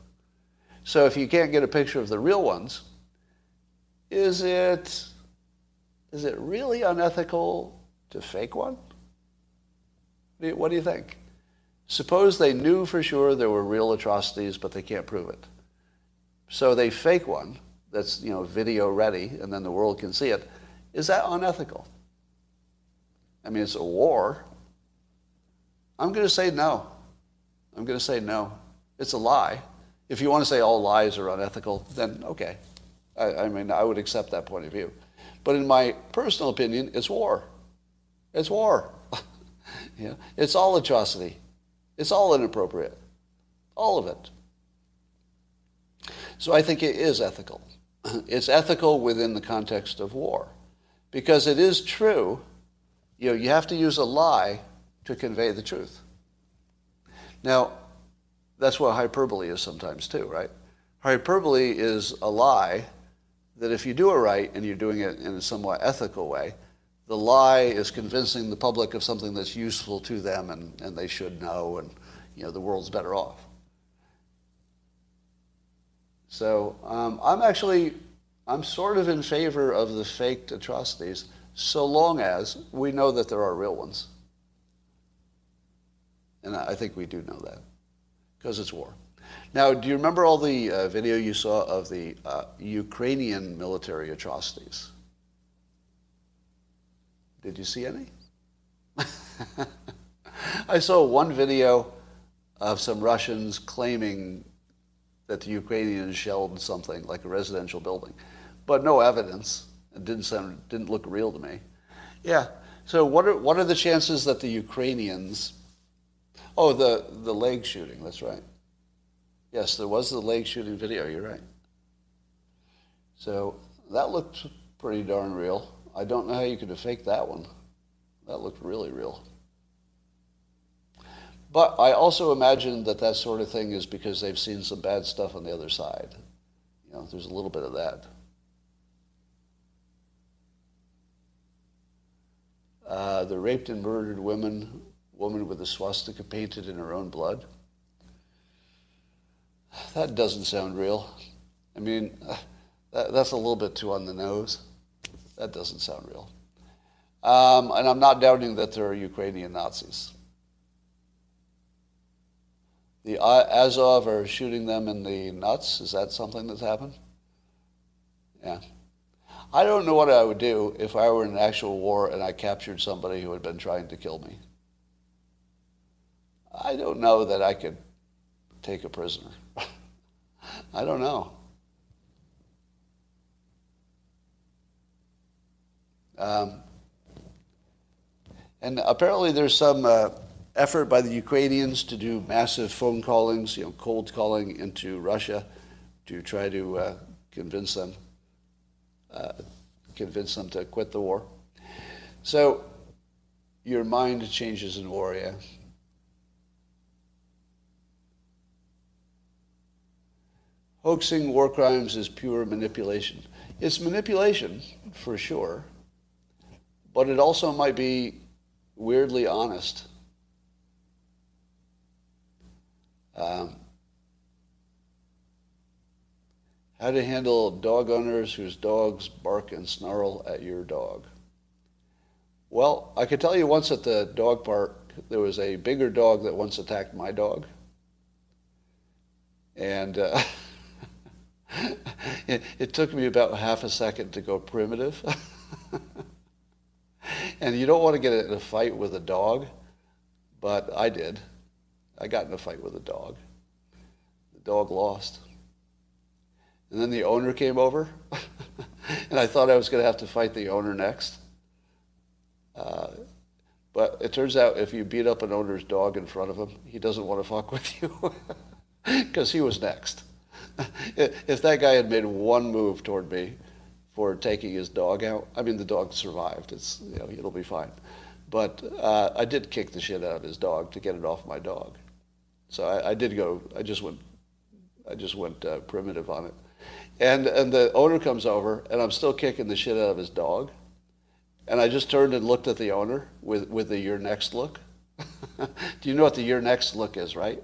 [SPEAKER 1] So if you can't get a picture of the real ones, is it, is it really unethical to fake one? What do you think? Suppose they knew for sure there were real atrocities, but they can't prove it. So they fake one that's you know video ready and then the world can see it is that unethical? I mean it's a war. I'm going to say no. I'm going to say no. It's a lie. If you want to say all lies are unethical then okay. I, I mean i would accept that point of view. But in my personal opinion it's war. It's war. Know, it's all atrocity. It's all inappropriate. All of it. So i think it is ethical it's ethical within the context of war. Because it is true, you know, you have to use a lie to convey the truth. Now, that's what hyperbole is sometimes too, right? Hyperbole is a lie that if you do it right and you're doing it in a somewhat ethical way, the lie is convincing the public of something that's useful to them and, and they should know and you know the world's better off. So um, I'm actually, I'm sort of in favor of the faked atrocities so long as we know that there are real ones. And I think we do know that because it's war. Now, do you remember all the uh, video you saw of the uh, Ukrainian military atrocities? Did you see any? I saw one video of some Russians claiming that the Ukrainians shelled something like a residential building, but no evidence. It didn't sound, didn't look real to me. Yeah. So what are what are the chances that the Ukrainians? Oh, the the leg shooting. That's right. Yes, there was the leg shooting video. You're right. So that looked pretty darn real. I don't know how you could have faked that one. That looked really real. But I also imagine that that sort of thing is because they've seen some bad stuff on the other side. You know, there's a little bit of that. Uh, the raped and murdered woman, woman with a swastika painted in her own blood. That doesn't sound real. I mean, that, that's a little bit too on the nose. That doesn't sound real. Um, and I'm not doubting that there are Ukrainian Nazis. The Azov are shooting them in the nuts. Is that something that's happened? Yeah. I don't know what I would do if I were in an actual war and I captured somebody who had been trying to kill me. I don't know that I could take a prisoner. I don't know. Um, and apparently there's some uh, effort by the Ukrainians to do massive phone callings, you know, cold calling into Russia to try to uh, convince them, uh, convince them to quit the war. So your mind changes in war, yeah. Hoaxing war crimes is pure manipulation. It's manipulation, for sure, but it also might be weirdly honest. Um, how to handle dog owners whose dogs bark and snarl at your dog. Well, I could tell you once at the dog park, there was a bigger dog that once attacked my dog. And uh, it, it took me about half a second to go primitive. and you don't want to get in a fight with a dog, but I did. I got in a fight with a dog. The dog lost. And then the owner came over, and I thought I was going to have to fight the owner next. Uh, but it turns out if you beat up an owner's dog in front of him, he doesn't want to fuck with you because he was next. if that guy had made one move toward me for taking his dog out, I mean, the dog survived. It's, you know, it'll be fine. But uh, I did kick the shit out of his dog to get it off my dog. So I, I did go. I just went. I just went uh, primitive on it. And and the owner comes over, and I'm still kicking the shit out of his dog. And I just turned and looked at the owner with with the "you're next" look. Do you know what the "you're next" look is, right?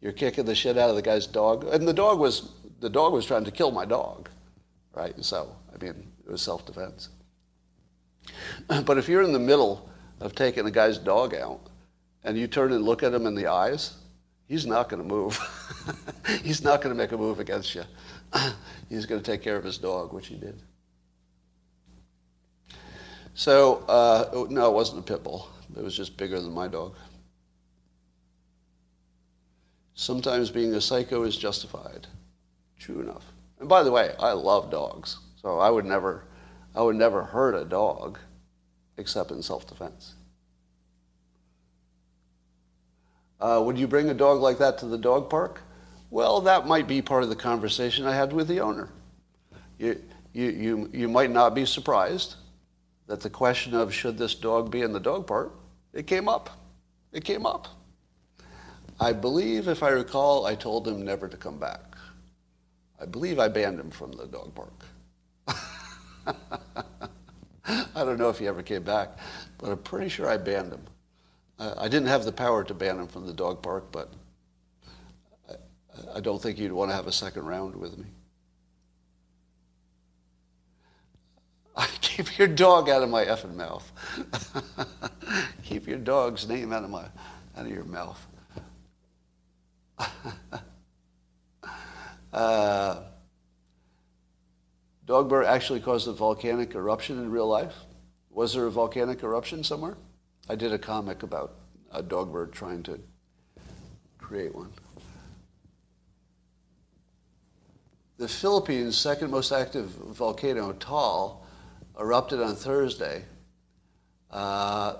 [SPEAKER 1] You're kicking the shit out of the guy's dog, and the dog was the dog was trying to kill my dog, right? So I mean, it was self-defense. But if you're in the middle of taking a guy's dog out, and you turn and look at him in the eyes, he's not going to move. he's not going to make a move against you. he's going to take care of his dog, which he did. So, uh, no, it wasn't a pit bull. It was just bigger than my dog. Sometimes being a psycho is justified. True enough. And by the way, I love dogs. So I would never, I would never hurt a dog except in self-defense. Uh, would you bring a dog like that to the dog park? Well, that might be part of the conversation I had with the owner. You, you, you, you might not be surprised that the question of should this dog be in the dog park, it came up. It came up. I believe, if I recall, I told him never to come back. I believe I banned him from the dog park. I don't know if he ever came back, but I'm pretty sure I banned him. I didn't have the power to ban him from the dog park, but I, I don't think you'd want to have a second round with me. I Keep your dog out of my effing mouth. Keep your dog's name out of my out of your mouth. uh, Dogbert actually caused a volcanic eruption in real life. Was there a volcanic eruption somewhere? I did a comic about a Dogbert trying to create one. The Philippines' second most active volcano, Taal, erupted on Thursday. Uh,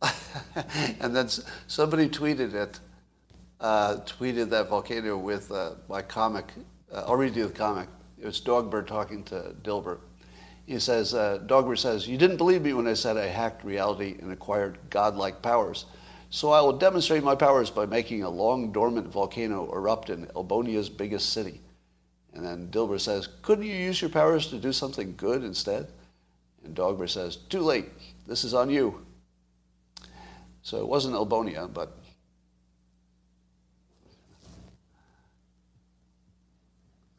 [SPEAKER 1] and then somebody tweeted it, uh, tweeted that volcano with uh, my comic. Uh, I'll read you the comic. It was Dogbert talking to Dilbert. He says, uh, Dogbert says, You didn't believe me when I said I hacked reality and acquired godlike powers. So I will demonstrate my powers by making a long dormant volcano erupt in Elbonia's biggest city. And then Dilbert says, Couldn't you use your powers to do something good instead? And Dogbert says, Too late. This is on you. So it wasn't Albonia, but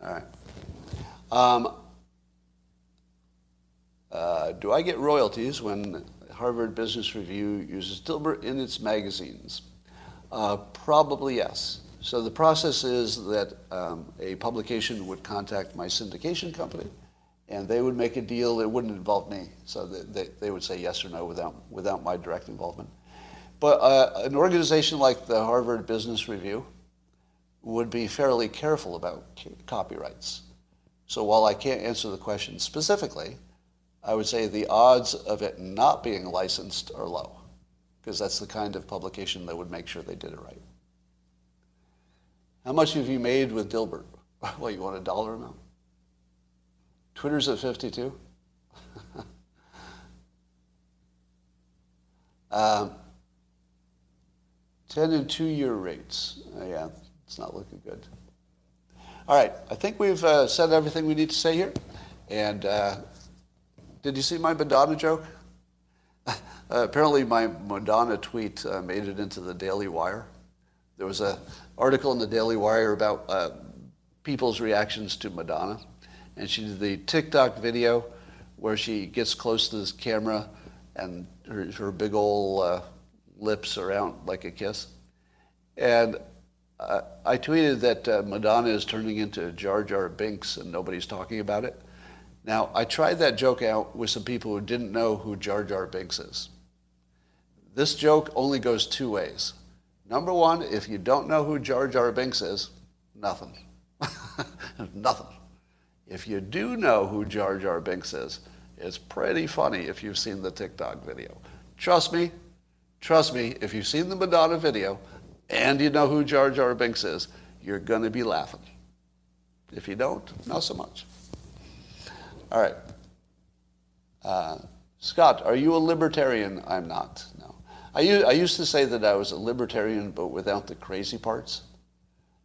[SPEAKER 1] all right. Um, uh, do I get royalties when Harvard Business Review uses Dilbert in its magazines? Uh, probably yes. So the process is that um, a publication would contact my syndication company, and they would make a deal that wouldn't involve me. So they, they would say yes or no without, without my direct involvement. But uh, an organization like the Harvard Business Review would be fairly careful about copyrights. So while I can't answer the question specifically, I would say the odds of it not being licensed are low, because that's the kind of publication that would make sure they did it right. How much have you made with Dilbert? Well, you want a dollar amount? Twitter's at 52. um, 10 and 2 year rates. Uh, yeah, it's not looking good. All right, I think we've uh, said everything we need to say here. And uh, did you see my Madonna joke? apparently, my Madonna tweet uh, made it into the Daily Wire. There was an article in the Daily Wire about uh, people's reactions to Madonna. And she did the TikTok video where she gets close to this camera and her, her big old uh, lips out like a kiss. And uh, I tweeted that uh, Madonna is turning into Jar Jar Binks and nobody's talking about it. Now, I tried that joke out with some people who didn't know who Jar Jar Binks is. This joke only goes two ways. Number one, if you don't know who Jar Jar Binks is, nothing. nothing. If you do know who Jar Jar Binks is, it's pretty funny if you've seen the TikTok video. Trust me, trust me, if you've seen the Madonna video and you know who Jar Jar Binks is, you're going to be laughing. If you don't, not so much. All right. Uh, Scott, are you a libertarian? I'm not. No. I, I used to say that I was a libertarian, but without the crazy parts.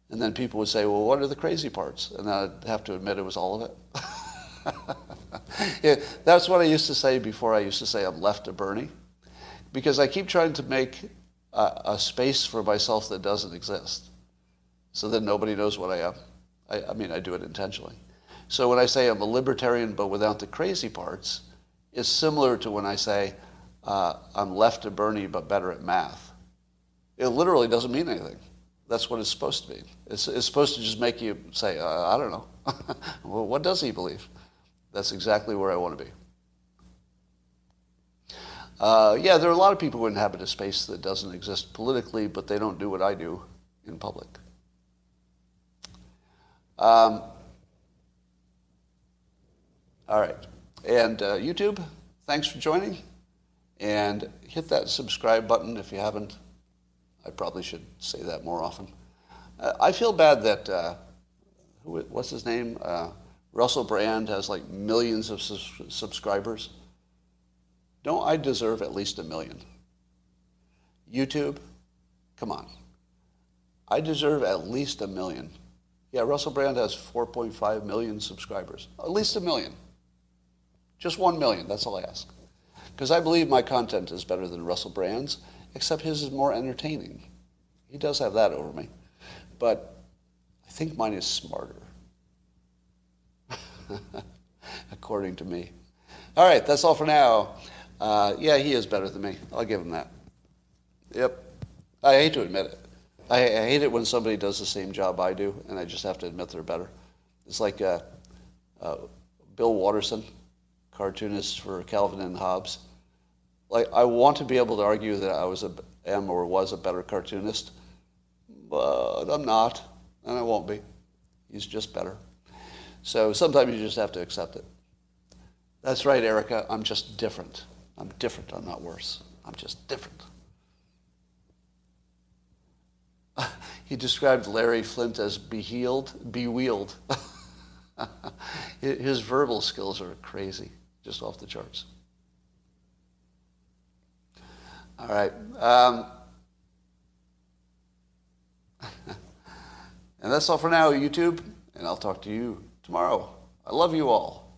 [SPEAKER 1] And then people would say, well, what are the crazy parts? And I'd have to admit it was all of it. yeah, that's what I used to say before I used to say I'm left of Bernie. Because I keep trying to make a, a, space for myself that doesn't exist. So that nobody knows what I am. I, I mean, I do it intentionally. So when I say I'm a libertarian but without the crazy parts, it's similar to when I say uh, I'm left of Bernie but better at math. It literally doesn't mean anything. That's what it's supposed to be. It's, it's supposed to just make you say, uh, I don't know. well, what does he believe? That's exactly where I want to be. Uh, yeah, there are a lot of people who inhabit a space that doesn't exist politically, but they don't do what I do in public. Um, all right. And uh, YouTube, thanks for joining. And hit that subscribe button if you haven't. I probably should say that more often. Uh, I feel bad that, uh, who, what's his name? Uh, Russell Brand has like millions of subscribers. Don't I deserve at least a million? YouTube, come on. I deserve at least a million. Yeah, Russell Brand has 4.5 million subscribers. At least a million. Just one million, that's all I ask. Because I believe my content is better than Russell Brand's, except his is more entertaining. He does have that over me. But I think mine is smarter. According to me. All right, that's all for now. Uh, yeah, he is better than me. I'll give him that. Yep. I hate to admit it. I, I hate it when somebody does the same job I do, and I just have to admit they're better. It's like uh, uh, Bill Watterson cartoonist for Calvin and Hobbes. Like, I want to be able to argue that I was a, am or was a better cartoonist, but I'm not, and I won't be. He's just better. So sometimes you just have to accept it. That's right, Erica. I'm just different. I'm different. I'm not worse. I'm just different. he described Larry Flynt as behealed, bewheeled. His verbal skills are crazy, just off the charts. All right. Um, and that's all for now, YouTube, and I'll talk to you tomorrow. I love you all.